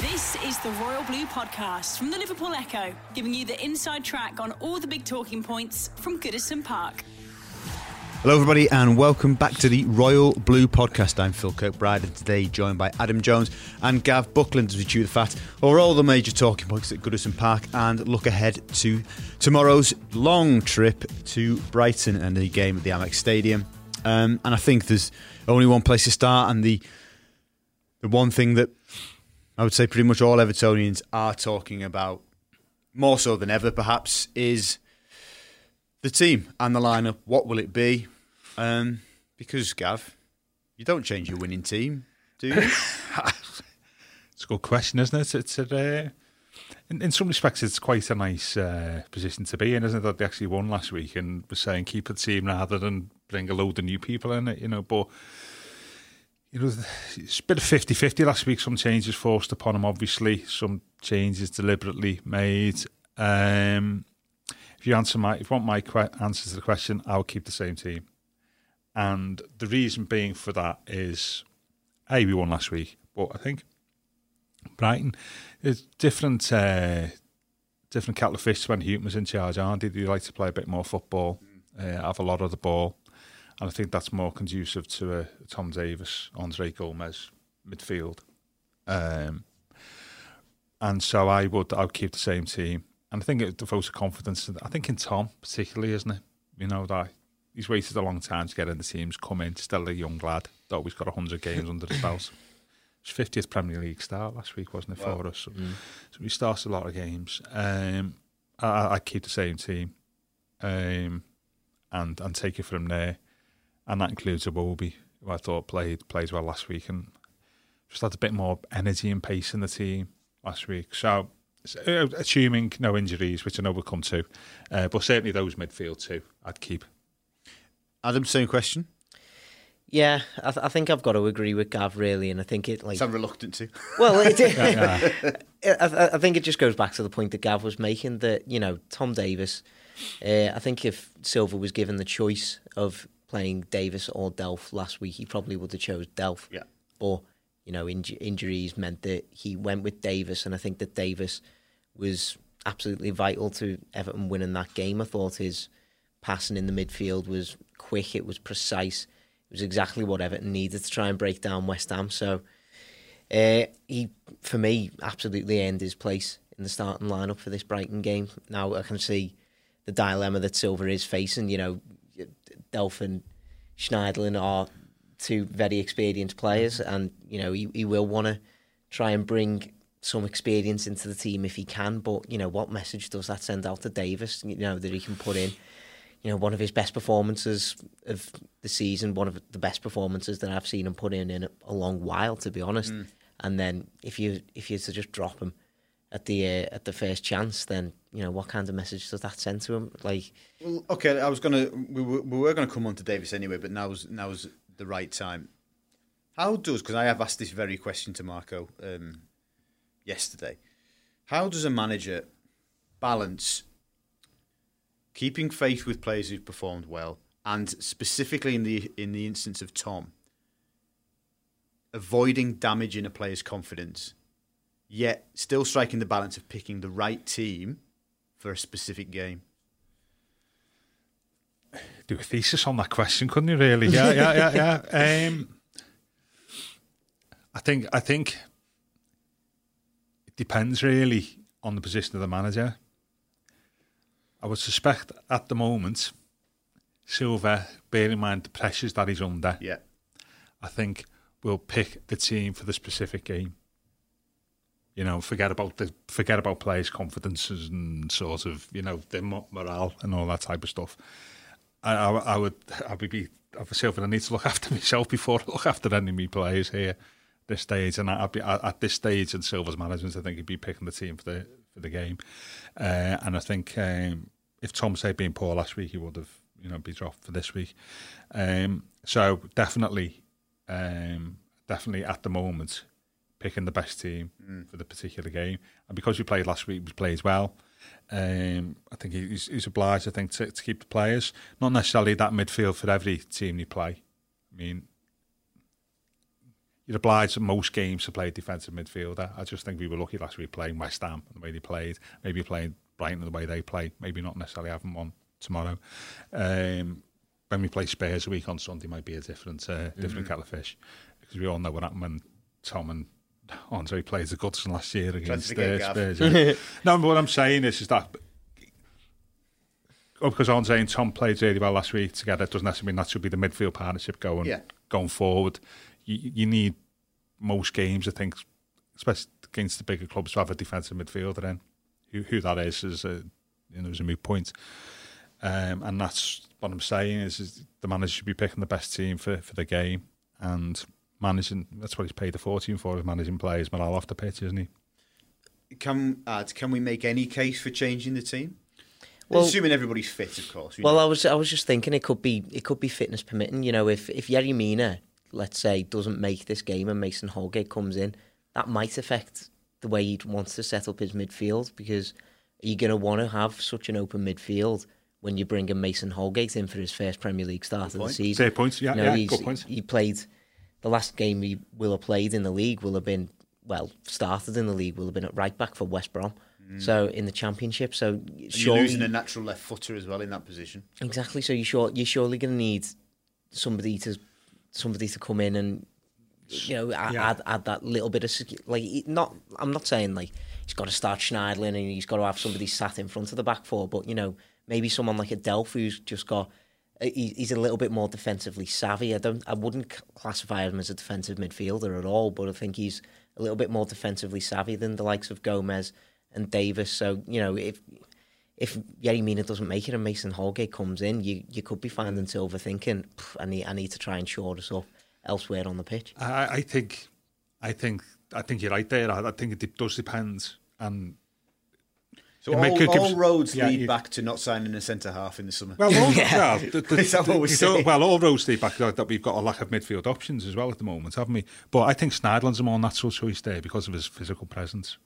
This is the Royal Blue Podcast from the Liverpool Echo, giving you the inside track on all the big talking points from Goodison Park. Hello, everybody, and welcome back to the Royal Blue Podcast. I'm Phil Kirkbride, and today joined by Adam Jones and Gav Buckland as we chew the fat over all the major talking points at Goodison Park and look ahead to tomorrow's long trip to Brighton and the game at the Amex Stadium. Um, and I think there's only one place to start, and the the one thing that I would say pretty much all Evertonians are talking about, more so than ever, perhaps, is the team and the lineup. What will it be? Um, because Gav, you don't change your winning team, do you? It's a good question, isn't it? It's a, uh, in, in some respects, it's quite a nice uh, position to be in, isn't it? That they actually won last week and was saying keep the team rather than bring a load of new people in it, you know. But you know, it's a bit of 50-50 last week. Some changes forced upon him, obviously. Some changes deliberately made. Um, if you answer my, if you want my que- answer to the question, I will keep the same team. And the reason being for that is, a we won last week, but I think Brighton is different. Uh, different kettle of fish when Hughton was in charge, aren't they? They like to play a bit more football, uh, have a lot of the ball, and I think that's more conducive to a Tom Davies, Andre Gomes midfield. Um, and so I would I would keep the same team, and I think it devotes a confidence. I think in Tom particularly, isn't it? You know that he's waited a long time to get in the teams, come in, still a young lad. That he's got hundred games under his belt. His fiftieth Premier League start last week, wasn't it, for us? So, so he starts a lot of games. Um, I, I keep the same team, um, and and take it from there, and that includes Iwobi, who I thought played plays well last week, and just had a bit more energy and pace in the team last week. So, uh, assuming no injuries, which I know we'll come to, uh, but certainly those midfield two, I'd keep. Adam, same question. Yeah, I, th- I think I've got to agree with Gav really, and I think it like So I'm reluctant to. well, it, I, I- I think it just goes back to the point that Gav was making that you know Tom Davies. Uh, I think if Silva was given the choice of playing Davies or Delph last week, he probably would have chose Delph. Yeah. But you know, inj- injuries meant that he went with Davies, and I think that Davies was absolutely vital to Everton winning that game. I thought his passing in the midfield was quick, it was precise, it was exactly what Everton needed to try and break down West Ham. So uh, he, for me, absolutely earned his place in the starting lineup for this Brighton game. Now I can see the dilemma that Silva is facing. You know, Delph and Schneiderlin are two very experienced players, and you know he, he will want to try and bring some experience into the team if he can. But you know, what message does that send out to Davies? You know that he can put in, you know, one of his best performances of the season, one of the best performances that I've seen him put in in a, a long while, to be honest. And then if you if you to just drop him at the uh, at the first chance, then you know what kind of message does that send to him? Like, Well, okay, I was gonna we were, we were gonna come on to Davies anyway, but now's now's the right time. How does because I have asked this very question to Marco um, yesterday. How does a manager balance keeping faith with players who've performed well, and specifically in the in the instance of Tom, avoiding damaging a player's confidence, yet still striking the balance of picking the right team for a specific game? do a thesis on that question, couldn't you? Really? Yeah, yeah, yeah, yeah. Um, I think I think it depends really on the position of the manager. I would suspect at the moment, Silva, bearing in mind the pressures that he's under, Yeah. I think will pick the team for the specific game. You know, forget about the forget about players' confidences and sort of you know their morale and all that type of stuff. I, I, I would I would be I myself and I need to look after myself before I look after any of my players here this stage. And I'd be at at this stage in Silva's management, I think he'd be picking the team for the for the game. Uh, and I think um, if Tom said being poor last week, he would have you know be dropped for this week. Um, so definitely, um, definitely at the moment, picking the best team for the particular game. And because we played last week, we played well. Um, I think he's, he's obliged, I think, to, to keep the players. Not necessarily that midfield for every team you play. I mean, you're obliged in most games to play a defensive midfielder. I just think we were lucky last week playing West Ham and the way they played, maybe playing Brighton and the way they play, maybe not necessarily having one tomorrow. Um, when we play Spurs a week on Sunday, might be a different uh, different mm-hmm. kettle of fish because we all know what happened when Tom and Andre played the Goodison last year against uh, Spurs. Yeah. no, but what I'm saying is, is that oh, because Andre and Tom played really well last week together, it doesn't necessarily mean that should be the midfield partnership going yeah. going forward. You, you need most games, I think, especially against the bigger clubs, to have a defensive midfielder in. Who, who that is is a you know is a moot point. Um, and that's what I'm saying is, is, the manager should be picking the best team for, for the game and managing. That's what he's paid the fortune for, is managing players but I'll off the pitch, isn't he? Can add? Can we make any case for changing the team? Well, assuming everybody's fit, of course. Well, know. I was I was just thinking it could be it could be fitness permitting. You know, if if Yerry Mina, let's say, doesn't make this game and Mason Holgate comes in, that might affect the way he wants to set up his midfield because are you going to want to have such an open midfield when you bring in Mason Holgate in for his first Premier League start good of the season. Fair points, yeah, you know, yeah good points. He played the last game he will have played in the league will have been well started in the league will have been at right back for West Brom. Mm. So in the championship, so you're losing a natural left footer as well in that position. Exactly. So you sure you're surely going to need somebody to somebody to come in and you know add, yeah. add, add that little bit of like not. I'm not saying like he's got to start Schneiderlin and he's got to have somebody sat in front of the back four, but you know maybe someone like a Delph who's just got he's a little bit more defensively savvy. I don't I wouldn't classify him as a defensive midfielder at all, but I think he's a little bit more defensively savvy than the likes of Gomes and Davies. So you know if if Yerry Mina doesn't make it and Mason Holgate comes in, you you could be finding Silva thinking, I need I need to try and shore this up elsewhere on the pitch. I, I think I think I think you're right there. I, I think it does depend and so all, all, roads yeah, lead you, back to not signing a centre half in the summer. Well, all, yeah. the, the, Is that what we're Well, all roads lead back to that we've got a lack of midfield options as well at the moment, haven't we? But I think Schneiderlin's a more natural choice there because of his physical presence.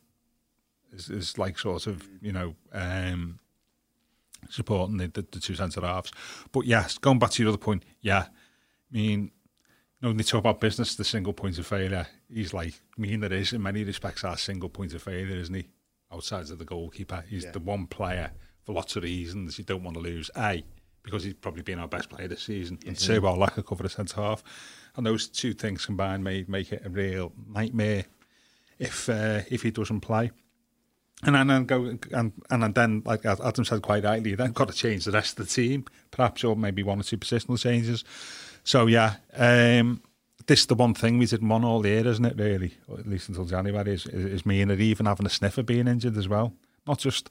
Is, is like sort of you know um, supporting the, the, the two centre halves. But yes, going back to your other point, yeah, I mean. Know, when they talk about business, the single point of failure, he's like, I mean, there is in many respects our single point of failure, isn't he? Outside of the goalkeeper. He's yeah. the one player for lots of reasons you don't want to lose. A, because he's probably been our best player this season, and two, our lack of cover of centre half. And those two things combined may make it a real nightmare if uh, if he doesn't play. And then, and go and and then, like Adam said quite rightly, then got to change the rest of the team, perhaps, or maybe one or two positional changes. So yeah, um, this is the one thing we didn't want all year, isn't it? Really, or at least until January, is, is, is me and even having a sniffer being injured as well. Not just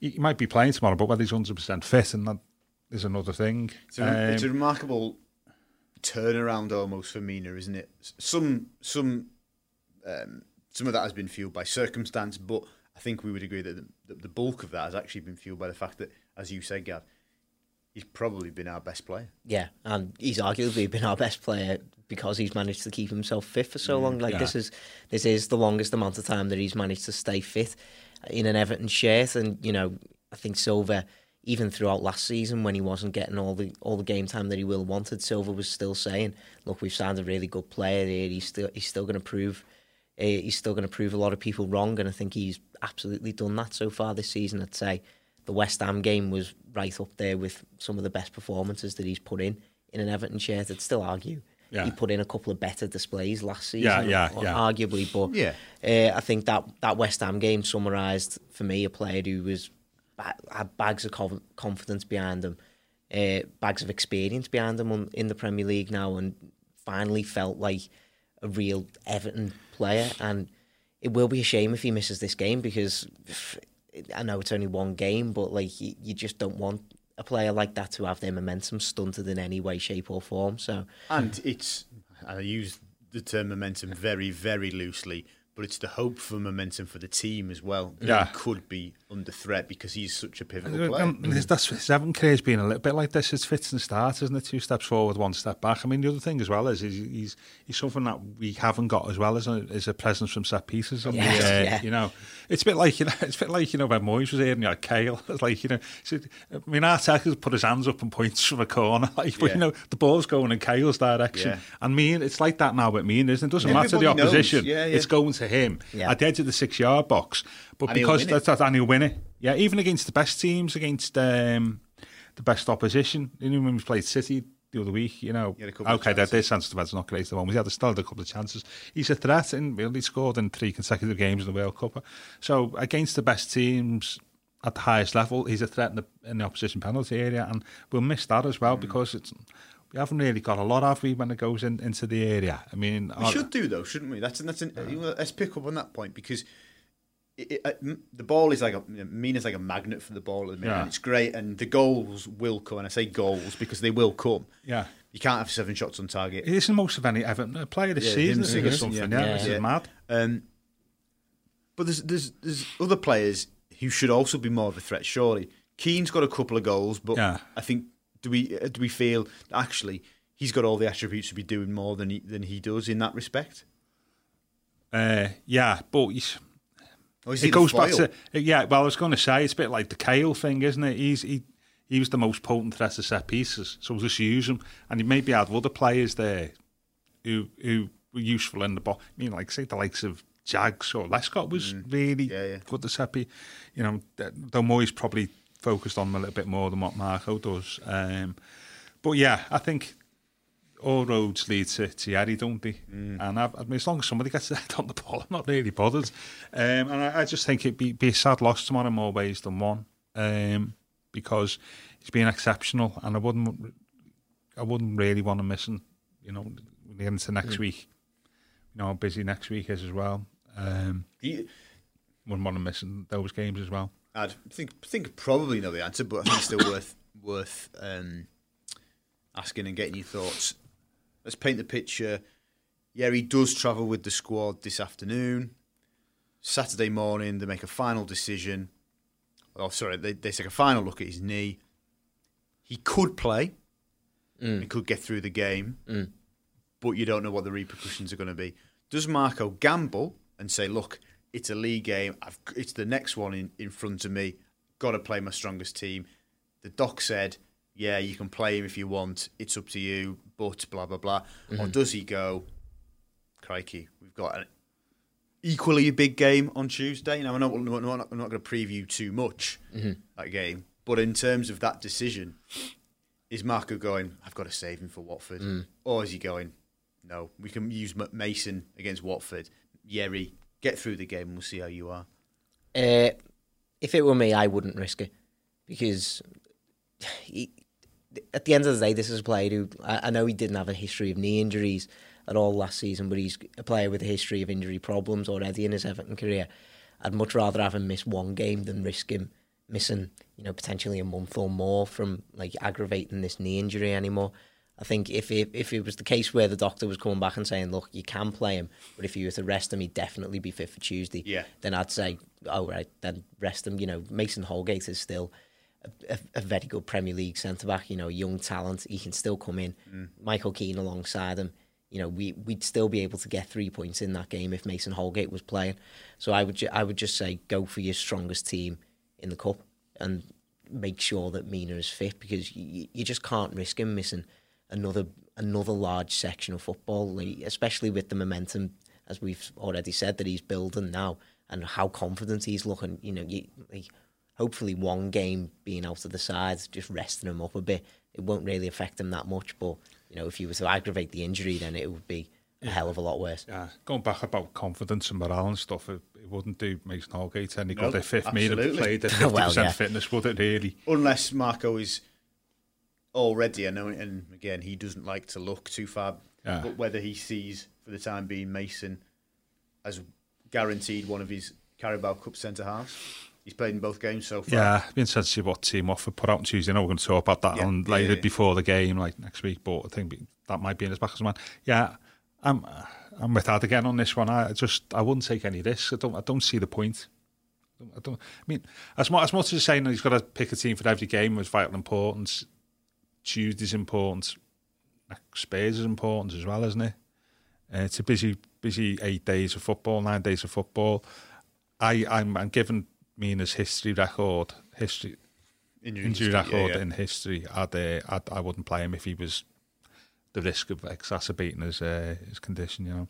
he might be playing tomorrow, but whether he's hundred percent fit, and that is another thing. It's a, um, it's a remarkable turnaround almost for Mina, isn't it? Some some um, some of that has been fueled by circumstance, but I think we would agree that the, the bulk of that has actually been fueled by the fact that, as you said, Gav, he's probably been our best player. Yeah, and he's arguably been our best player because he's managed to keep himself fit for so long. Like yeah. this is this is the longest amount of time that he's managed to stay fit in an Everton shirt, and you know I think Silva. Even throughout last season, when he wasn't getting all the all the game time that he will wanted, Silva was still saying, "Look, we've signed a really good player here. He's still he's still going to prove uh, he's still going to prove a lot of people wrong." And I think he's absolutely done that so far this season. I'd say the West Ham game was right up there with some of the best performances that he's put in in an Everton shirt. I'd still argue yeah. he put in a couple of better displays last season, yeah, yeah, yeah. arguably. But yeah. Uh, I think that that West Ham game summarised for me a player who was had bags of confidence behind him, uh, bags of experience behind him in the Premier League now, and finally felt like a real Everton player. And it will be a shame if he misses this game because I know it's only one game, but like you, you just don't want a player like that to have their momentum stunted in any way, shape, or form. So, and it's I use the term momentum very, very loosely, but it's the hope for momentum for the team as well. Yeah. he could be under threat because he's such a pivotal Uh, player. um, that's his Everton career's been a little bit like this. It's fits and starts, isn't it? Two steps forward, one step back. I mean, the other thing as well is he's he's, he's something that we haven't got as well as a, is a presence from set pieces. And Yes, we, uh, yeah. You know, it's a bit like you know, it's a bit like you know when Moyes was here and you had Cahill. It's like you know, so, I mean, Arteta's put his hands up and points from a corner, like but Yeah. you know, the ball's going in Cahill's direction. Yeah. And me, it's like that now with me, isn't it? It doesn't matter the opposition; Yeah, yeah. it's going to him Yeah. at the edge of the six-yard box. But And because win that's that, and he'll win it. Yeah, even against the best teams, against um, the best opposition. You know, when we played City the other week, you know, He had a couple of okay, their, their chance to not great at the moment. He had still had a couple of chances. He's a threat, and really scored in three consecutive games in the World Cup. So against the best teams at the highest level, he's a threat in the, in the opposition penalty area, and we'll miss that as Mm. well because it's. We haven't really got a lot, have we, when it goes in, into the area? I mean, We our- should do though, shouldn't we? That's that's an, know, let's pick up on that point because it, it, uh, the ball is like a Mina's like a magnet for the ball at the minute, Yeah. and it's great. And the goals will come, and I say goals because they will come. yeah. You can't have seven shots on target. It isn't most of any Everton player this Yeah, season, or something? yeah. Yeah, Yeah. this Yeah. is mad. Um, but there's there's there's other players who should also be more of a threat. Surely, Keane's got a couple of goals, but Yeah. I think do we uh, do we feel actually he's got all the attributes to be doing more than he than he does in that respect? Uh, yeah, but he's, Or is he it the goes back to yeah. Well, I was going to say it's a bit like the Cahill thing, isn't it? He's he he was the most potent threat to set pieces, so we just use him. And he maybe had other players there who who were useful in the ball. I mean, like say the likes of Jags or Lescott was really Mm. Yeah, yeah. good to set piece. You know, th- though Moyes probably focused on him a little bit more than what Marco does. Um, but yeah, I think all roads lead to Yerry, don't they? Mm. And I, I mean, as long as somebody gets their head on the ball, I'm not really bothered. Um, and I, I just think it'd be, be a sad loss tomorrow in more ways than one, um, because he's been exceptional, and I wouldn't, I wouldn't really want to miss him. You know, we get into next week. You know how busy next week is as well. Um, He- wouldn't want to miss those games as well. I think think probably know the answer, but I think it's still worth worth um, asking and getting your thoughts. Let's paint the picture. Yeah, he does travel with the squad this afternoon. Saturday morning, they make a final decision. Oh, sorry, they, they take a final look at his knee. He could play. Mm. He could get through the game, mm. but you don't know what the repercussions are going to be. Does Marco gamble and say, "Look, it's a league game. I've, it's the next one in, in front of me. Got to play my strongest team." The doc said, "Yeah, you can play him if you want. It's up to you." But blah blah blah. Or mm-hmm. does he go? Crikey, we've got an equally big game on Tuesday. Now, I know we're not, not going to preview too much mm-hmm. that game, but in terms of that decision, is Marco going, I've got to save him for Watford? Mm. Or is he going, no, we can use Mason against Watford. Yerry, get through the game and we'll see how you are. Uh, if it were me, I wouldn't risk it because he, at the end of the day, this is a player who I, I know he didn't have a history of knee injuries at all last season, but he's a player with a history of injury problems already in his Everton career. I'd much rather have him miss one game than risk him missing, you know, potentially a month or more from like aggravating this knee injury anymore. I think if it, if it was the case where the doctor was coming back and saying, look, you can play him, but if you were to rest him, he'd definitely be fit for Tuesday. Yeah. Then I'd say, oh, right, then rest him. You know, Mason Holgate is still a, a, very good Premier League centre back, you know, young talent. He can still come in. Mm. Michael Keane alongside him. You know, we, we'd still be able to get three points in that game if Mason Holgate was playing. So I would ju- I would just say go for your strongest team in the cup and make sure that Mina is fit because you, you just can't risk him missing another another large section of football, like, especially with the momentum as we've already said that he's building now and how confident he's looking. You know, you, like, hopefully one game being out of the side, just resting him up a bit, it won't really affect him that much. But you know, if you were to aggravate the injury, then it would be a hell of a lot worse. Yeah, going back about confidence and morale and stuff, it, it wouldn't do Mason Holgate any No, good if if Mina absolutely. played at fifty Well, percent yeah. fitness, would it really? Unless Marco is already, I know, and again, he doesn't like to look too far, Yeah. but whether he sees for the time being Mason as guaranteed one of his Carabao Cup centre halves. He's played in both games so far. Yeah, it'd be interesting to see what team Watford put out on Tuesday. I know we're going to talk about that Yeah, on yeah, later yeah. before the game, like next week. But I think that might be in his back as well. Yeah, I'm I'm with Ad again on this one. I just I wouldn't take any risks. I don't I don't see the point. I don't. I, don't, I mean, as much as much as saying that he's got to pick a team for every game was vital importance. Tuesday's important. Spurs is important as well, isn't it? Uh, it's a busy, busy eight days of football, nine days of football. I, I'm, I'm given Mina's history record, history Injury, injury history, record yeah, yeah. in history. I'd, uh, I'd, I wouldn't play him if he was the risk of exacerbating his uh, his condition. You know,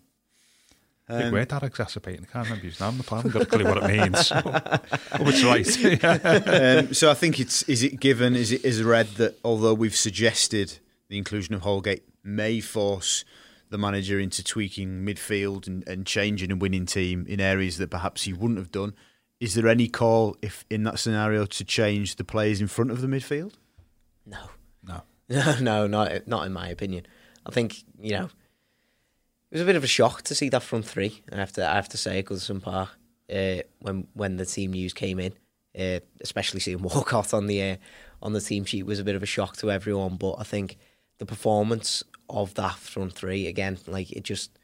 big Um, word that exacerbating. I can't remember his name. I haven't got a clue what it means. oh, it's right. um, so I think it's is it given is it is read that although we've suggested the inclusion of Holgate may force the manager into tweaking midfield and, and changing a winning team in areas that perhaps he wouldn't have done. Is there any call if in that scenario to change the players in front of the midfield? No. no. No, no, not not in my opinion. I think you know it was a bit of a shock to see that front three. I have to I have to say at Goodison Park uh, when when the team news came in, uh, especially seeing Walcott on the uh, on the team sheet was a bit of a shock to everyone. But I think the performance of that front three again, like it just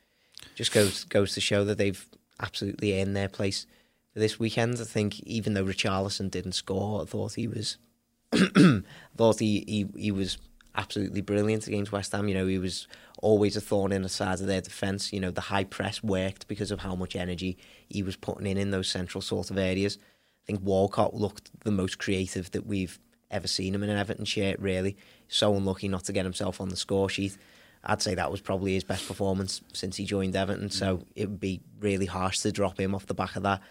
just goes goes to show that they've absolutely earned their place for this weekend. I think even though Richarlison didn't score, I thought he was I thought he, he he was absolutely brilliant against West Ham. You know, he was always a thorn in the side of their defence. You know, the high press worked because of how much energy he was putting in in those central sort of areas. I think Walcott looked the most creative that we've ever seen him in an Everton shirt, really. So unlucky not to get himself on the score sheet. I'd say that was probably his best performance since he joined Everton, so it would be really harsh to drop him off the back of that.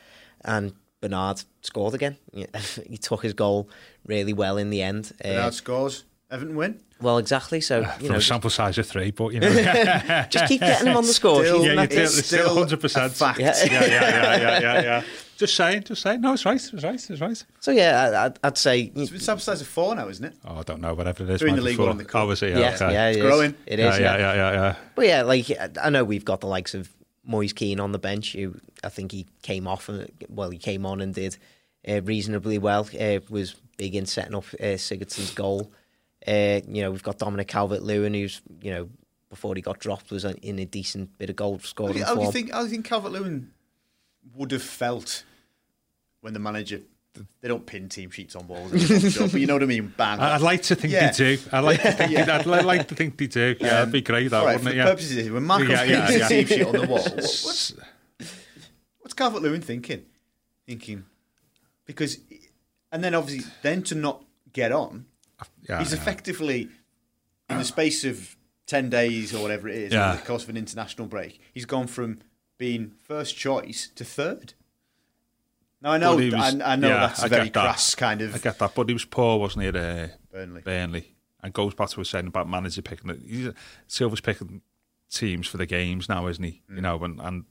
And Bernard scored again. he took his goal really well in the end. Uh, Bernard scores, Everton win. well, exactly. So you From know, a sample size of three, but you know, just keep getting him on the score Still- sheet. yeah, you that's do, it. it's still still 100%. fact. Yeah. yeah, yeah, yeah, yeah, yeah, yeah. Just saying, just saying. No, it's right, it's right, it's right. So yeah, I- I'd, I'd say It's been sample size of four now, isn't it? Oh, I don't know, whatever it is. Three in the league, four. one in the cup. Oh, is it? yeah, okay. yeah, it is. growing. It yeah, yeah, yeah. yeah, yeah, yeah. But yeah, like I know we've got the likes of Moise Kean on the bench. Who I think he came off and well, he came on and did uh, reasonably well. Uh, was big in setting up uh, Sigurdsson's goal. Uh, you know, we've got Dominic Calvert-Lewin, who's you know before he got dropped was in a decent bit of goal How scoring do you, how do you think? How do you think Calvert Lewin would have felt when the manager? They don't pin team sheets on walls, but you know what I mean. Bang. I'd like to think Yeah. they do. I like to think. Yeah. I'd like to think they do. Yeah, that'd be great. That right, wouldn't for it? the Yeah. purposes of when Marco Yeah, pins yeah. a team sheet on the wall, what- what's what's Calvert Lewin thinking? Thinking because, and then obviously, then to not get on, he's effectively in the space of ten days or whatever it is, Yeah. over the course of an international break, he's gone from being first choice to third. Now I know, was- I, I know yeah, that's I a very that. crass kind of. I get that, but he was poor, wasn't he? At uh, Burnley. Burnley, and goes back to was saying about manager picking. He's, Silva's picking teams for the games now, isn't he? Mm. You know, and, and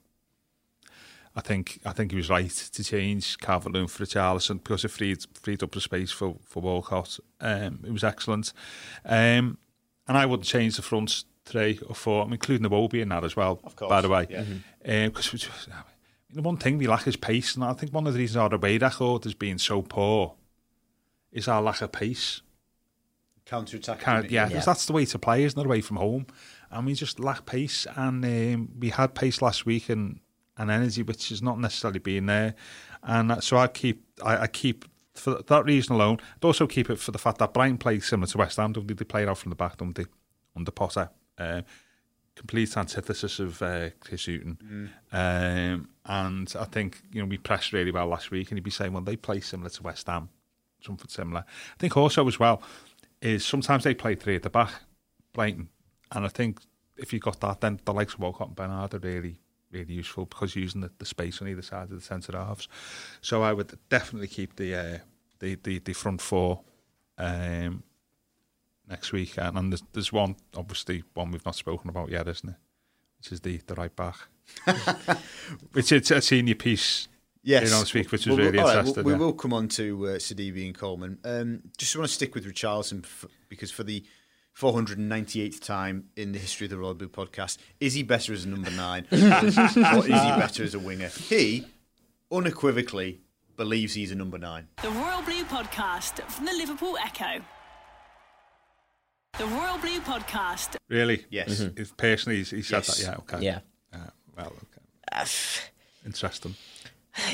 I think I think he was right to change Calvert Lewin for Charlison because it freed freed up the space for for Walcott. Um, it was excellent, um, and I wouldn't change the front three or four, I'm including the Wobie in that as well. Of course, by the way, yeah. Because the one thing we lack is pace, and I think one of the reasons our away record has been so poor is our lack of pace. counter attack. Yeah, because Yeah. that's the way to play, isn't it? Away from home, and we just lack pace. And um, we had pace last week and, and energy, which has not necessarily been there. And so I keep, I, I keep for that reason alone. I'd also keep it for the fact that Brighton plays similar to West Ham. Don't they? They play out from the back, don't they? Under Potter. Uh, complete antithesis of uh, Chris Hughton. Um, and I think, you know, we pressed really well last week, and he'd be saying, well, they play similar to West Ham, something similar. I think also as well is sometimes they play three at the back, Brighton. And I think if you've got that, then the likes of Walcott and Bernard are really, really useful because using the, the space on either side of the centre halves. So I would definitely keep the uh, the, the the front four um, next week. And, and there's, there's one, obviously, one we've not spoken about yet, isn't it? Which is the, the right back. which it's a senior piece Yes. you know, speak, which was Well, really all right, interesting. we yeah. will come on to uh, Sidibe and Coleman. Um, just want to stick with Richarlison f- because for the 498th time in the history of the Royal Blue podcast, is he better as a number nine or is he better as a winger? He unequivocally believes he's a number nine. The Royal Blue Podcast from the Liverpool Echo. The Royal Blue Podcast. Really? Yes. If personally, he said Yes. that. Yeah, okay. Yeah. Uh, Well, okay. Interesting.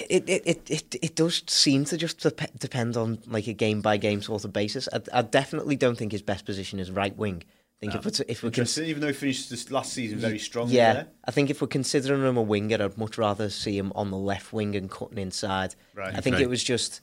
It, it, it, it, it does seem to just dep- depend on like a game by game sort of basis. I, I definitely don't think his best position is right wing. I think if, we're, if we're cons- even though he finished this last season very strong. yeah, there. I think if we're considering him a winger, I'd much rather see him on the left wing and cutting inside. Right. I think Okay. it was just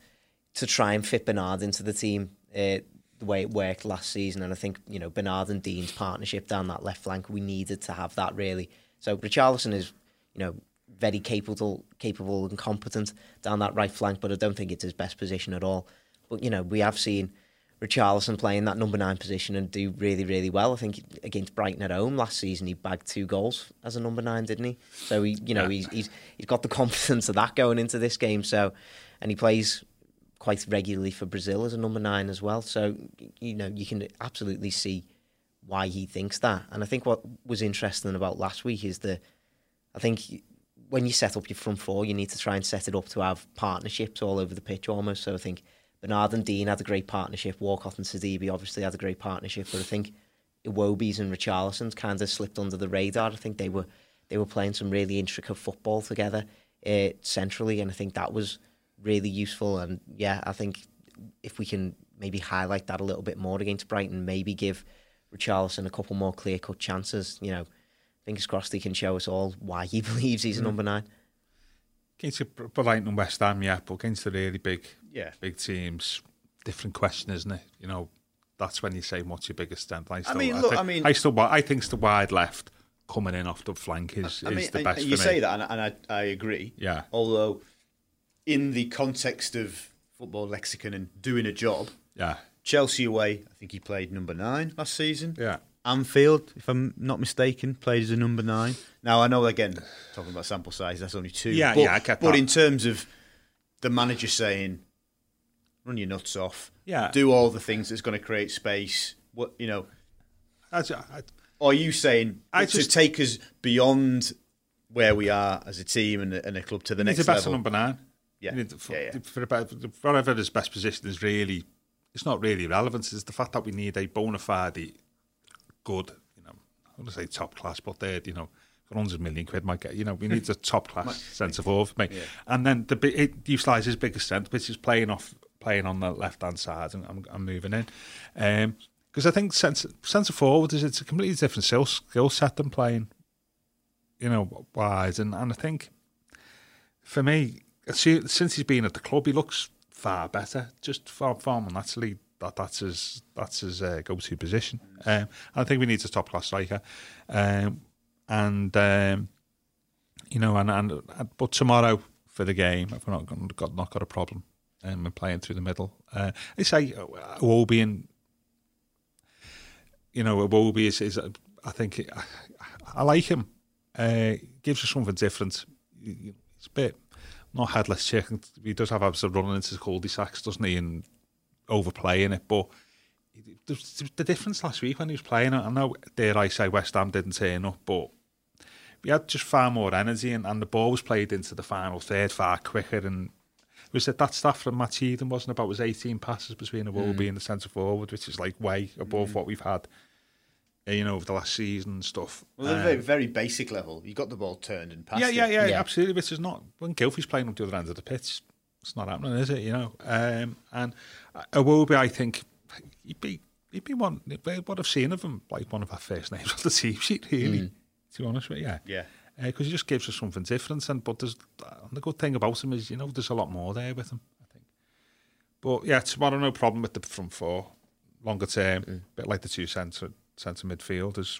to try and fit Bernard into the team uh, the way it worked last season, and I think you know Bernard and Dean's partnership down that left flank, we needed to have that really. So Richarlison is, you know, very capable, capable and competent down that right flank, but I don't think it's his best position at all. But you know, we have seen Richarlison playing that number nine position and do really, really well. I think against Brighton at home last season, he bagged two goals as a number nine, didn't he? So he, you know, he's he's he's got the confidence of that going into this game. So, and he plays quite regularly for Brazil as a number nine as well. So, you know, you can absolutely see why he thinks that. And I think what was interesting about last week is that I think when you set up your front four, you need to try and set it up to have partnerships all over the pitch almost. So I think Bernard and Dean had a great partnership. Walcott and Sidibe obviously had a great partnership. But I think Iwobi's and Richarlison's kind of slipped under the radar. I think they were they were playing some really intricate football together uh, centrally, and I think that was really useful. And yeah, I think if we can maybe highlight that a little bit more against Brighton, maybe give Richarlison a couple more clear cut chances. You know, fingers crossed he can show us all why he believes he's a mm. number nine. Against Brighton and West Ham, yeah, but against the really big, Yeah. big teams, different question, isn't it? You know, that's when you say what's your biggest strength. I, still, mean, look, think, I mean- I still, I think the wide left coming in off the flank is, I is the best and for you me. say that, and, and I, I agree. Yeah. Although, in the context of football lexicon and doing a job, Yeah, Chelsea away, I think he played number nine last season. yeah. Anfield, if I'm not mistaken, played as a number nine. Now I know again, talking about sample size, that's only two. Yeah, but, yeah, I get But that. in terms of the manager saying, "Run your nuts off," Yeah. do all the things that's going to create space. What you know, I, I, are you saying I to just- take us beyond where we are as a team and a, and a club to the He's next the best level? number nine. Yeah. You to- for, Yeah, yeah. For whatever his best position is really, it's not really relevant. It's the fact that we need a bona fide, good, you know, I want to say top class, but they're, you know, for 100 million quid might get, you know, we need a top class centre forward for me. And then the it utilises his biggest strength, which is playing off, playing on the left hand side and, and, and moving in. Um, because I think centre, centre forward is it's a completely different skill, skill set than playing, you know, wise. And, and I think for me, since he's been at the club, he looks far better. Just far, far more naturally. That that's his that's his uh, go-to position. Um, I think we need a top-class striker, um, and um, you know, and, and and- but tomorrow for the game, if we're not got, not got a problem, and we're playing through the middle. Uh, I say Iwobi and you know Iwobi is, is I think I, I like him. Uh, gives us something different. It's a bit not headless chicken. He does have habits of running into cul-de-sacs, doesn't he, and overplaying it. But the, difference last week when he was playing, it, I know, dare I say, West Ham didn't turn up, but we had just far more energy, and, and the ball was played into the final third far quicker. And was it that stuff from Matt Eden wasn't about was 18 passes between the Wolby mm. and the centre forward, which is like way above mm. what we've had. Uh, You know, over the last season and stuff. Well, at a Um, very, very basic level, you got the ball turned and passed. yeah, yeah, yeah, Yeah. absolutely. Which is not when Gylfi's playing up the other end of the pitch. It's not happening, is it? You know. Um, and Iwobi, I think he'd be he'd be one. What I've seen of him, like one of our first names on the team sheet, really. To be honest with you, yeah, Yeah. because he just gives us something different. And but there's and the good thing about him is, you know, there's a lot more there with him. I think. But yeah, tomorrow no problem with the front four. Longer term, bit like the two centre centre midfielders.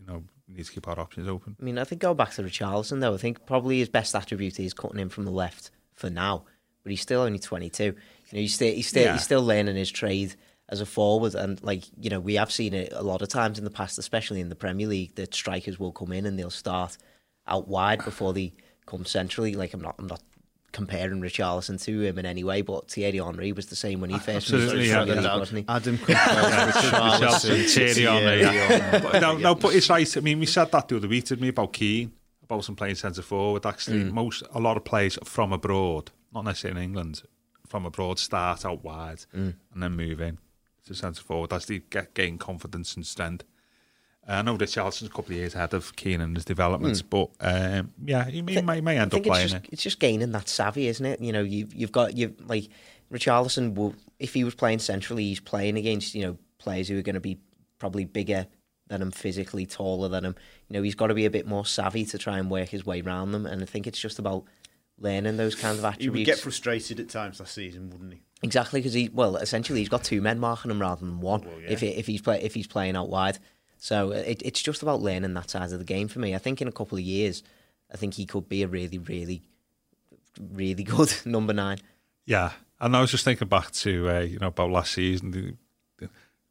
You know, we need to keep our options open. I mean, I think go back to Richarlison though. I think probably his best attribute is cutting in from the left for now, but he's still only 22. You know, he's still he's still Yeah. he's still learning his trade as a forward, and like you know, we have seen it a lot of times in the past, especially in the Premier League, that strikers will come in and they'll start out wide before they come centrally. Like I'm not I'm not comparing Richarlison to him in any way, but Thierry Henry was the same when he first moved to Absolutely, the yeah, yeah. League, wasn't he? Adam compares Richarlison, Thierry Henry, Henry. No, no, but it's right. I mean, we said that the other week, didn't we, about Kean, about some playing centre forward. Actually, mm. most a lot of players from abroad, not necessarily in England, from abroad, start out wide mm. and then move in to centre forward as they get gain confidence and strength. I know Richarlison's a couple of years ahead of Kean in his developments, but um, yeah, he, he, may, may end I up think it's playing just, it. it's just gaining that savvy, isn't it? You know, you've you've got you like Richarlison. Will, if he was playing centrally, he's playing against you know players who are going to be probably bigger than him, physically taller than him. You know, he's got to be a bit more savvy to try and work his way around them. And I think it's just about learning those kinds of attributes. He would get frustrated at times last season, wouldn't he? Exactly, because he well, essentially, he's got two men marking him rather than one. Well, yeah. If he, if he's play, if he's playing out wide, so uh, it, it's just about learning that side of the game for me. I think in a couple of years, I think he could be a really, really, really good number nine. Yeah, and I was just thinking back to uh, you know about last season. The,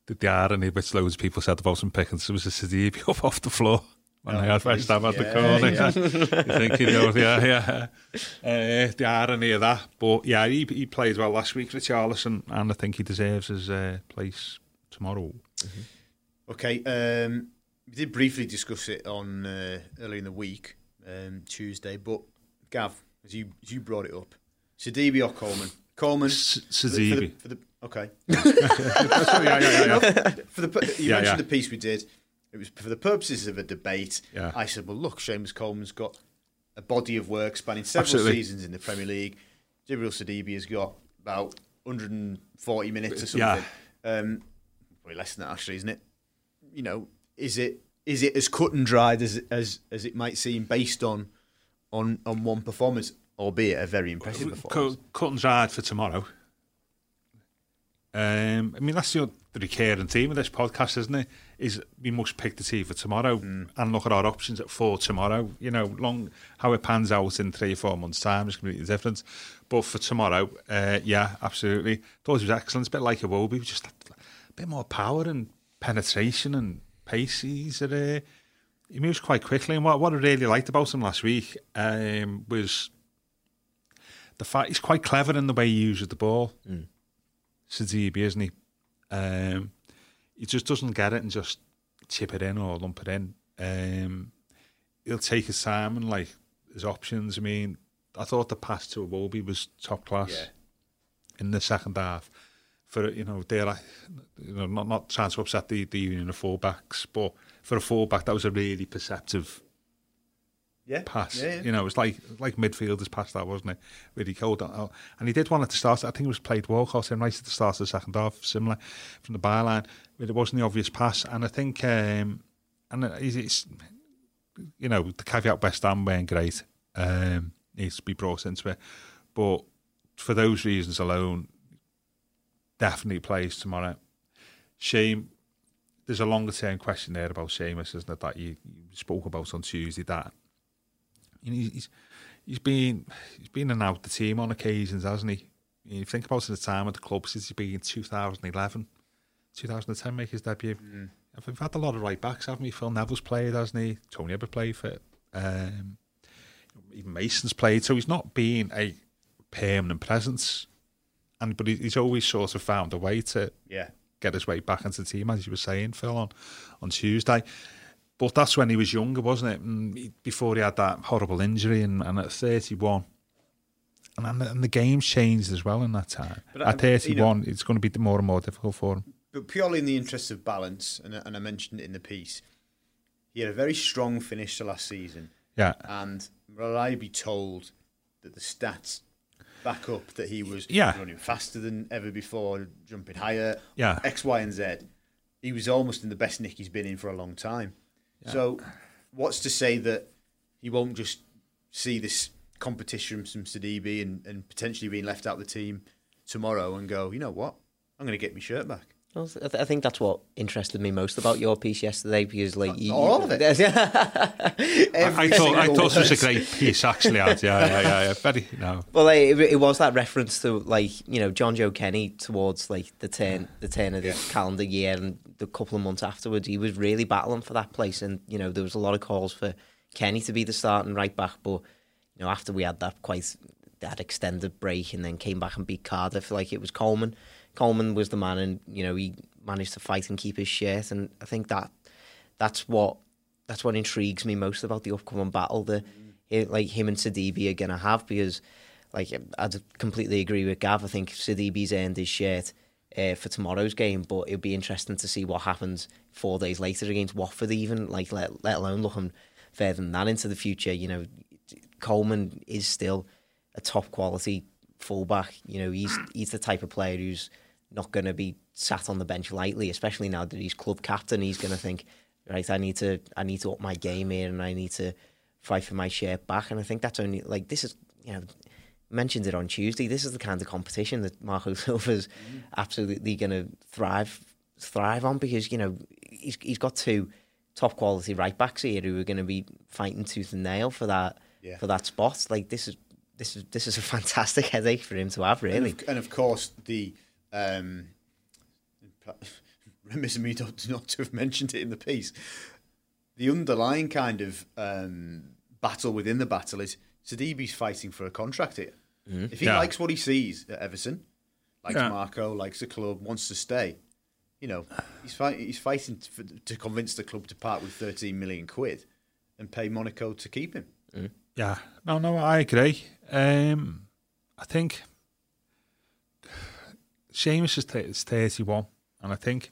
the, the irony which loads of people said about some Pickens was a Sidibe up off the floor when Oh, I had West Ham at the corner. yeah. you think you know, yeah, yeah. Uh, the irony of that, but yeah, he he played well last week, Richarlison, and I think he deserves his uh, place tomorrow. Okay, um, we did briefly discuss it on uh, earlier in the week, um, Tuesday, but Gav, as you as you brought it up, Sidibe or Coleman? Coleman. S- for the- for the- Sidibe. For the, okay. yeah, yeah. For the you mentioned the piece we did. It was for the purposes of a debate. Yeah. I said, well, look, Seamus Coleman's got a body of work spanning several Absolutely. seasons in the Premier League. Djibril Sidibe has got about 140 minutes or something. Yeah. Um, probably less than that, actually, isn't it? You know, is it is it as cut and dried as as as it might seem based on on on one performance, albeit a very impressive performance? Cut, cut and dried for tomorrow. Um, I mean, that's the, the recurring theme of this podcast, isn't it? Is we must pick the team for tomorrow Mm. and look at our options at for tomorrow. You know, long how it pans out in three or four months' time is completely different. But for tomorrow, uh, yeah, absolutely. Thought it was excellent. It's a bit like a Wobie, just a bit more power and penetration and pace. He's a, he moves quite quickly. And what, what I really liked about him last week um, was the fact he's quite clever in the way he uses the ball. Sidibe, isn't he? Um, he just doesn't get it and just chip it in or lump it in. Um, he'll take his time and like his options. I mean, I thought the pass to Iwobi was top class Yeah. in the second half. For you know, they're you know, not not trying to upset the, the union of fullbacks, but for a fullback, that was a really perceptive yeah, pass. Yeah, yeah. You know, it was like like midfielders pass that, wasn't it? Really cold. Uh, And he did one at the start. I think it was played Walcott in right at the start of the second half, similar from the byline. But it wasn't the obvious pass. And I think, um, and it's, it's you know, the caveat West Ham weren't great. Um, needs to be brought into it. But for those reasons alone, definitely plays tomorrow. Shame. There's a longer term question there about Seamus, isn't it? That you, you spoke about on Tuesday. That you know, he's he's been he's been and out the team on occasions, hasn't he? You think about the time at the club since he's been in 2011, 2010 make his debut. We've had a lot of right backs, haven't we? Phil Neville's played, hasn't he? Tony ever played for. Um, even Mason's played, so he's not been a permanent presence. And but he's always sort of found a way to yeah. get his way back into the team, as you were saying, Phil, on, on Tuesday. But that's when he was younger, wasn't it? And before he had that horrible injury, and, and at 31. And, and, the, and the game's changed as well in that time. But, at um, you know- 31, it's going to be more and more difficult for him. but purely in the interest of balance, and, and I mentioned it in the piece, he had a very strong finish to last season, Yeah. and will I be told that the stats back up that he was Yeah. running faster than ever before, jumping higher, Yeah. X, Y, and Z. He was almost in the best nick he's been in for a long time. So, what's to say that he won't just see this competition from Sidibe and, and potentially being left out of the team tomorrow and go, you know what, I'm going to get my shirt back. Well, I, th- I think that's what interested me most about your piece yesterday because, like, you, all of it. I, I thought I thought it was a great piece, actually. Ad. Yeah, yeah, yeah, yeah. Very, no. Well, like, it, it was that reference to like you know Jonjoe Kenny towards like the turn the turn of the calendar year and the couple of months afterwards. He was really battling for that place, and you know there was a lot of calls for Kenny to be the starting right back. But you know after we had that quite that extended break and then came back and beat Cardiff, like it was Coleman. Coleman was the man, and you know he managed to fight and keep his shirt, and I think that that's what that's what intrigues me most about the upcoming battle. that it- like him and Sidibe are gonna have because, like, I'd completely agree with Gav. I think Sidibe's earned his shirt uh, for tomorrow's game, but it'll be interesting to see what happens four days later against Watford, even like let let alone looking further than that into the future. You know, Coleman is still a top quality fullback. You know, he's he's the type of player who's not going to be sat on the bench lightly, especially now that he's club captain. He's going to think, right, I need to I need to up my game here, and I need to fight for my share back. And I think that's only like this is you know mentioned it on Tuesday. This is the kind of competition that Marco Silva's mm. absolutely going to thrive thrive on because you know he's he's got two top quality right backs here who are going to be fighting tooth and nail for that yeah. for that spot. Like this is this is this is a fantastic headache for him to have, really. And of, and of course, the um, remiss of me not, not to have mentioned it in the piece. The underlying kind of um, battle within the battle is Sidibe's fighting for a contract here. Mm-hmm. If he yeah. likes what he sees at Everton, likes yeah. Marco, likes the club, wants to stay, you know, he's fighting. He's fighting to, to convince the club to part with 13 million quid and pay Monaco to keep him. Mm. Yeah, no, no, I agree. Um, I think Seamus is 31, and I think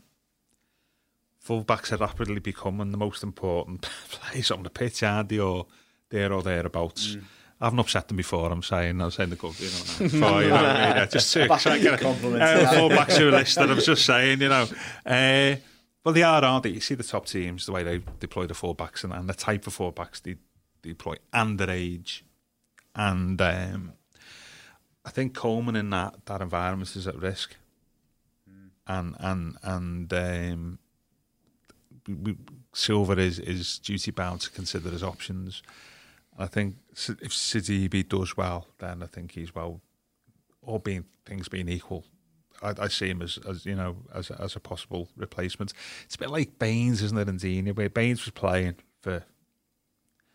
fullbacks are rapidly becoming the most important players on the pitch, aren't they, or there or thereabouts. Mm. I haven't upset them before. I'm saying I was saying the club, you know, for, you know what I mean? Yeah, just to try get a compliment. Uh, fall back to a list that I was just saying, you know. Uh, well, they are, aren't they? You see the top teams, the way they deploy the fullbacks and, and the type of fullbacks they, they deploy, and their age, and um, I think Coleman in that that environment is at risk, mm. and and and um, we, we, Silva is is duty bound to consider his options. I think if Sidibe does well, then I think he's well. All being things being equal, I, I see him as, as you know as as a possible replacement. It's a bit like Baines, isn't it, in Digne, where Baines was playing for.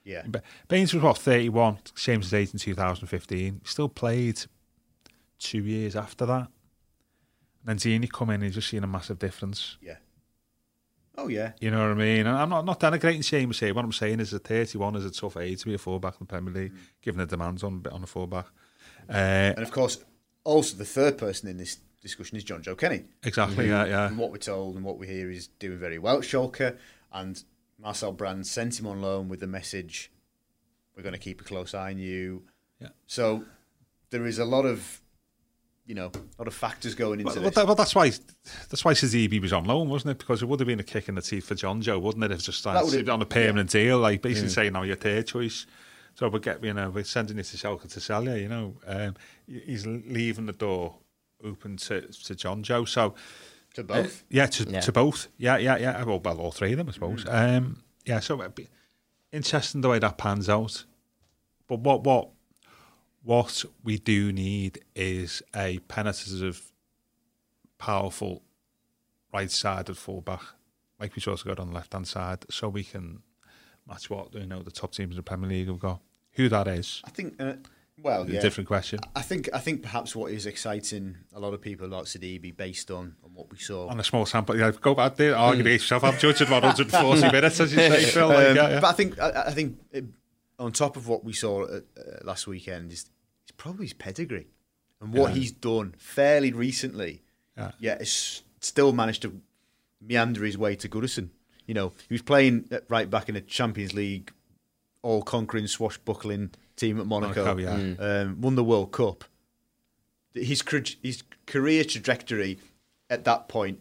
Yeah, Baines was what thirty one. James' age in two thousand fifteen. Still played two years after that. And then Digne come in, and he's just seen a massive difference. Yeah. Oh yeah, you know what I mean. And I'm not not denigrating Seamus here. What I'm saying is that 31 is a tough age to be a fullback in the Premier League, mm. given the demands on on a fullback. Uh, and of course, also the third person in this discussion is Jonjoe Kenny. Exactly. yeah, yeah. And what we're told and what we hear is doing very well at Schalke, and Marcel Brands sent him on loan with the message, "We're going to keep a close eye on you." Yeah. So there is a lot of you know, a lot of factors going into well, this. Well, that's why that's why Sidibe was on loan, wasn't it? Because it would have been a kick in the teeth for Jonjoe, wouldn't it? If just started on a permanent yeah. deal, like basically yeah. saying, "No, you're third choice." So we get, you know, we're sending you to Schalke to sell you. You know, um, he's leaving the door open to to Jonjoe. So to both, uh, yeah, to, yeah, to both, yeah, yeah, yeah. Well, well, all three of them, I suppose. Mm. Um, yeah, so interesting the way that pans out. But what what what we do need is a penetrative, powerful right-sided fullback, like we've also got on the left-hand side, so we can match what you know the top teams in the Premier League have got. Who that is, I think. Uh, well, yeah. different question. I think I think perhaps what is exciting a lot of people about Sidibe based on, on what we saw on a small sample. Yeah, go back there, argue yourself. I'm judging 140 minutes, as you say, Phil. Like, um, yeah, yeah. But I think I, I think it, on top of what we saw uh, last weekend is, is probably his pedigree and what yeah. he's done fairly recently. Yeah, yet has still managed to meander his way to Goodison. You know, he was playing right back in the Champions League, all conquering, swashbuckling team at Monaco. Monaco yeah. Mm. Um, won the World Cup. His his career trajectory at that point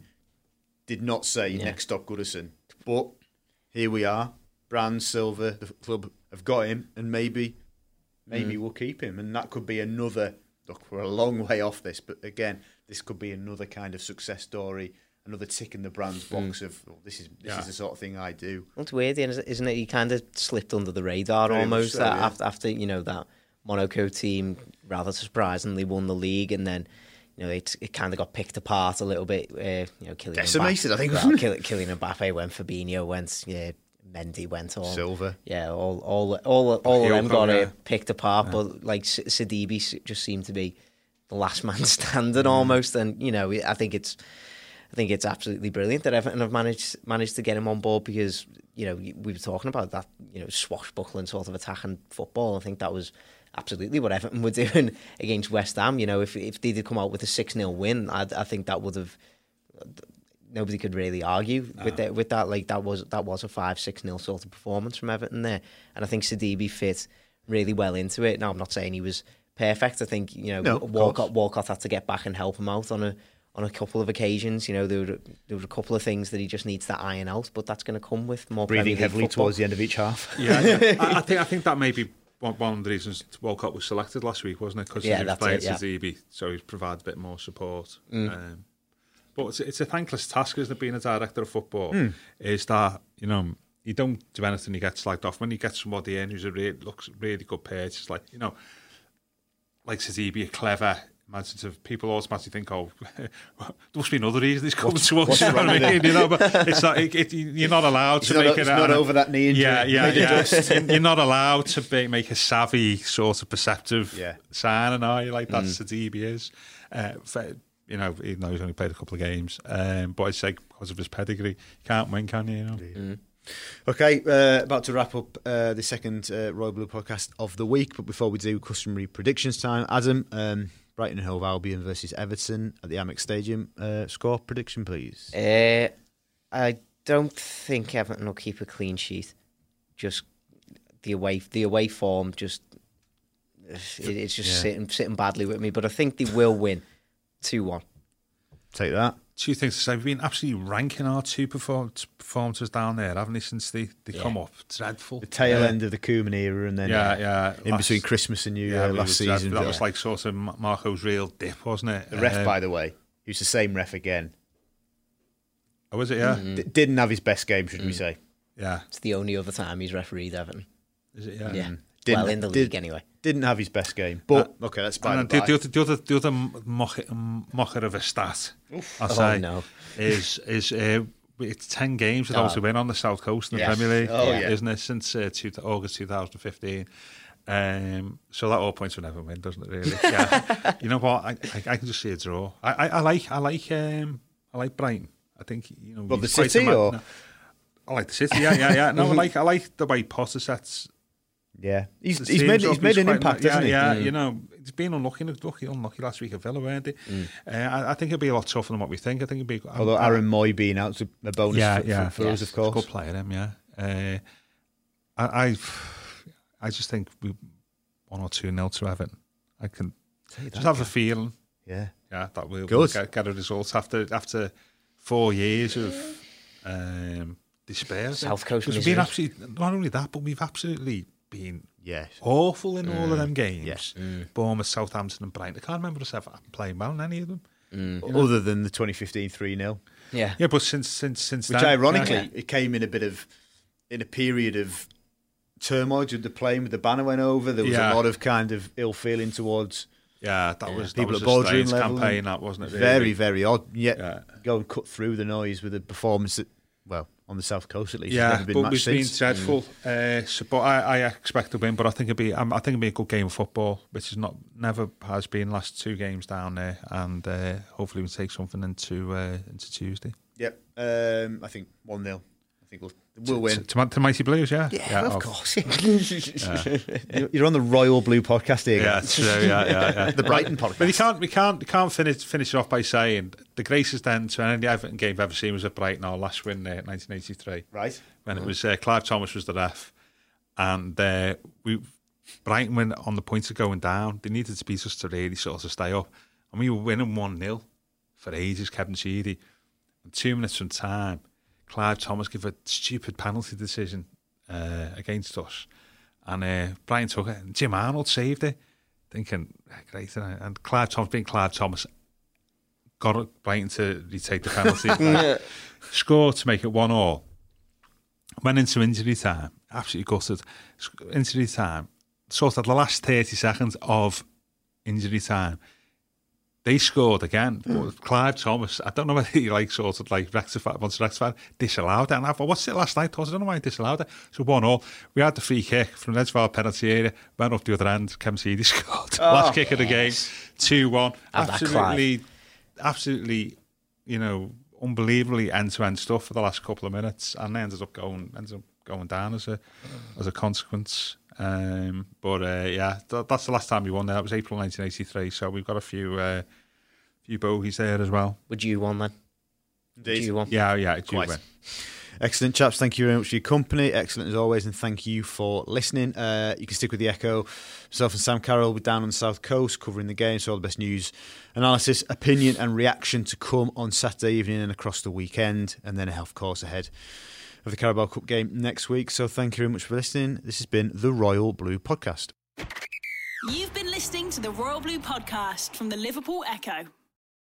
did not say yeah. next stop Goodison, but here we are. Brands Silva, the club have got him, and maybe, maybe mm. we'll keep him, and that could be another. Look, we're a long way off this, but again, this could be another kind of success story, another tick in the brand's mm. box mm. of oh, this is this yeah. is the sort of thing I do. It's weird, isn't it? He kind of slipped under the radar Very almost so, yeah. after, after you know that Monaco team rather surprisingly won the league, and then you know, it, it kind of got picked apart a little bit. Uh, you know, Kylian decimated. Mbappe, I think. Well, Kylian Mbappe went, Fabinho went, yeah, Mendy went on. Silva. Yeah, all all all all of them got yeah. picked apart, yeah. but like Sidibe just seemed to be the last man standing mm. almost. And you know, I think it's I think it's absolutely brilliant that Everton have managed managed to get him on board because you know we were talking about that you know swashbuckling sort of attacking football. I think that was absolutely what Everton were doing against West Ham. You know, if if they did come out with a six 0 win, I, I think that would have nobody could really argue with that. With that, like that was that was a five six nil sort of performance from Everton there, and I think Sidibe fit really well into it. Now I'm not saying he was perfect. I think you know No, Walcott. Walcott had to get back and help him out on a on a couple of occasions. You know there were there were a couple of things that he just needs to iron out, but that's going to come with more breathing heavily football. towards the end of each half. Yeah, yeah. I, I think I think that may be one, one of the reasons Walcott was selected last week, wasn't it? Because Yeah, he was that's playing it, yeah. Sidibe, so he provides a bit more support. Um, but it's, it's a thankless task, isn't it, being a director of football? Is that you know you don't do anything, you get slagged off. When you get somebody in who's a re- looks really good page, it's like you know, like Sidibe, a clever. Imaginative people automatically think, "Oh, there must be another reason he's coming to us." You know, what I mean? you know, but it's not, it, it, you're not allowed to not- make it. not over that knee injury. Yeah, yeah, yeah. You're not allowed to be, make a savvy sort of perceptive Yeah. sign, and are you like that's the DB is. Uh, for- you know, even though he's only played a couple of games, um, but I'd say because of his pedigree, you can't win, can you? you know? Okay, uh, about to wrap up uh, the second uh, Royal Blue podcast of the week. But before we do, customary predictions time. Adam, um, Brighton and Hove Albion versus Everton at the Amex Stadium. Uh, score prediction, please. Uh, I don't think Everton will keep a clean sheet. Just the away, the away form, just it's just Yeah. sitting sitting badly with me. But I think they will win two one. Take that. Two things to say. We've been absolutely ranking our two perform- performances down there, haven't we, since they, they come up? Dreadful. The tail Yeah. end of the Koeman era, and then Yeah, uh, yeah. in Last- between Christmas and New Year yeah, last was dreadful. season. That yeah. was like sort of Marco's real dip, wasn't it? the ref, Um, by the way, who's the same ref again. Oh, was it? Yeah. D- didn't have his best game, should we say? Yeah. It's the only other time he's refereed Everton. Is it? Yeah. Yeah, Didn't, well, in the league anyway. Didn't have his best game, but uh, okay, that's by the by. The other mocker of a stat, I'll oh, say, no. is, is uh, it's 10 games without oh. obviously win on the South Coast in yes. the Premier League, oh, yeah. isn't it, since uh, two, August 2015. Um, so that all points to never win, doesn't it? Really? Yeah. you know what? I, I, I can just see a draw. I, I, I like, I like, um, I like Brighton. I think you know. Well, the city, or no, I like the city. Yeah, yeah, yeah. No, I like, I like the way Potter sets yeah, he's, he's made he's made an impact, yeah, he? Yeah, you know, it's been unlucky, unlucky, unlucky last week at Villa, weren't it? Uh, I, I think it'll be a lot tougher than what we think. I think it'll be. Although Aaron Mooy being out's a, bonus Yeah, for, yeah. for, for us, of course. Good player, him, yeah. Uh, I, I, I just think we one or two nil to Everton. I can Say just that, have a feeling, Yeah. yeah, that we'll, we'll get, get a result after after four years of um, despair. South Coast we've been absolutely not only that, but we've absolutely been Yes. awful in all of mm. them games. Yes. Mm. Bournemouth, Southampton, and Brighton. I can't remember us ever playing well in any of them. Mm. Other than the 2015 3 0. Yeah, Yeah, but since since since Which then, ironically, yeah. it came in a bit of, in a period of turmoil with the plane with the banner went over. There was Yeah. a lot of kind of ill feeling towards yeah, that was that people was at a boardroom strange level. campaign. and That wasn't it? Really? Very, very odd. Yet Yeah. go and cut through the noise with a performance that, well, on the South Coast at least, Yeah, been but we've been since. dreadful. Uh, so, but I, I expect to win. But I think it'd be. Um, I think it'd be a good game of football, which is not never has been last two games down there, and uh, hopefully we take something into uh, into Tuesday. Yep. Um, I think 1 0. I think we'll, we'll win. To, to, Mighty Blues, yeah, yeah, of oh, course. You're- You're on the Royal Blue podcast here. Yeah, true. Yeah, yeah, yeah. The Brighton podcast. But you can't, we can't, we can't finish finish it off by saying the greatest end to any Everton game I've ever seen was at Brighton, our last win there, 1983, Right. when it was uh, Clive Thomas was the ref, and uh, we Brighton went on the point of going down. They needed to beat us to really sort of stay up, and we were winning one 0 for ages. Kevin Sheedy, and two minutes from time, Clive Thomas give a stupid penalty decision uh, against us. And uh, Brian Tucker and Jim Arnold saved it. Thinking, ah, great. And Clive Thomas, being Clive Thomas, got Brighton to retake the penalty. yeah. Score to make it one all. Went into injury time, absolutely gutted. Injury time, sort of the last 30 seconds of injury time. They scored again, but Clive Thomas, I don't know whether he like sort of like rectified, wants to rectify, disallowed it. And I thought, what's it last night? I don't know why he disallowed it. So one all. We had the free kick from the edge of our penalty area, went up the other end, Kevin Sheedy scored. last kick of the game, 2 1. Absolutely, absolutely, you know, unbelievably end to end stuff for the last couple of minutes, and they ended up going ended up going down as a as a consequence. Um, but uh, yeah, th- that's the last time we won there. That was April 1983. So we've got a few uh, few bogeys there as well. Would you won then? Indeed. Due one. Yeah, yeah, do Quite. win. Excellent, chaps. Thank you very much for your company. Excellent as always, and thank you for listening. Uh, you can stick with the Echo. Myself and Sam Carroll will be down on the South Coast covering the game, so all the best news, analysis, opinion, and reaction to come on Saturday evening and across the weekend, and then a health course ahead of the Carabao Cup game next week. So thank you very much for listening. This has been the Royal Blue Podcast. You've been listening to the Royal Blue podcast from the Liverpool Echo.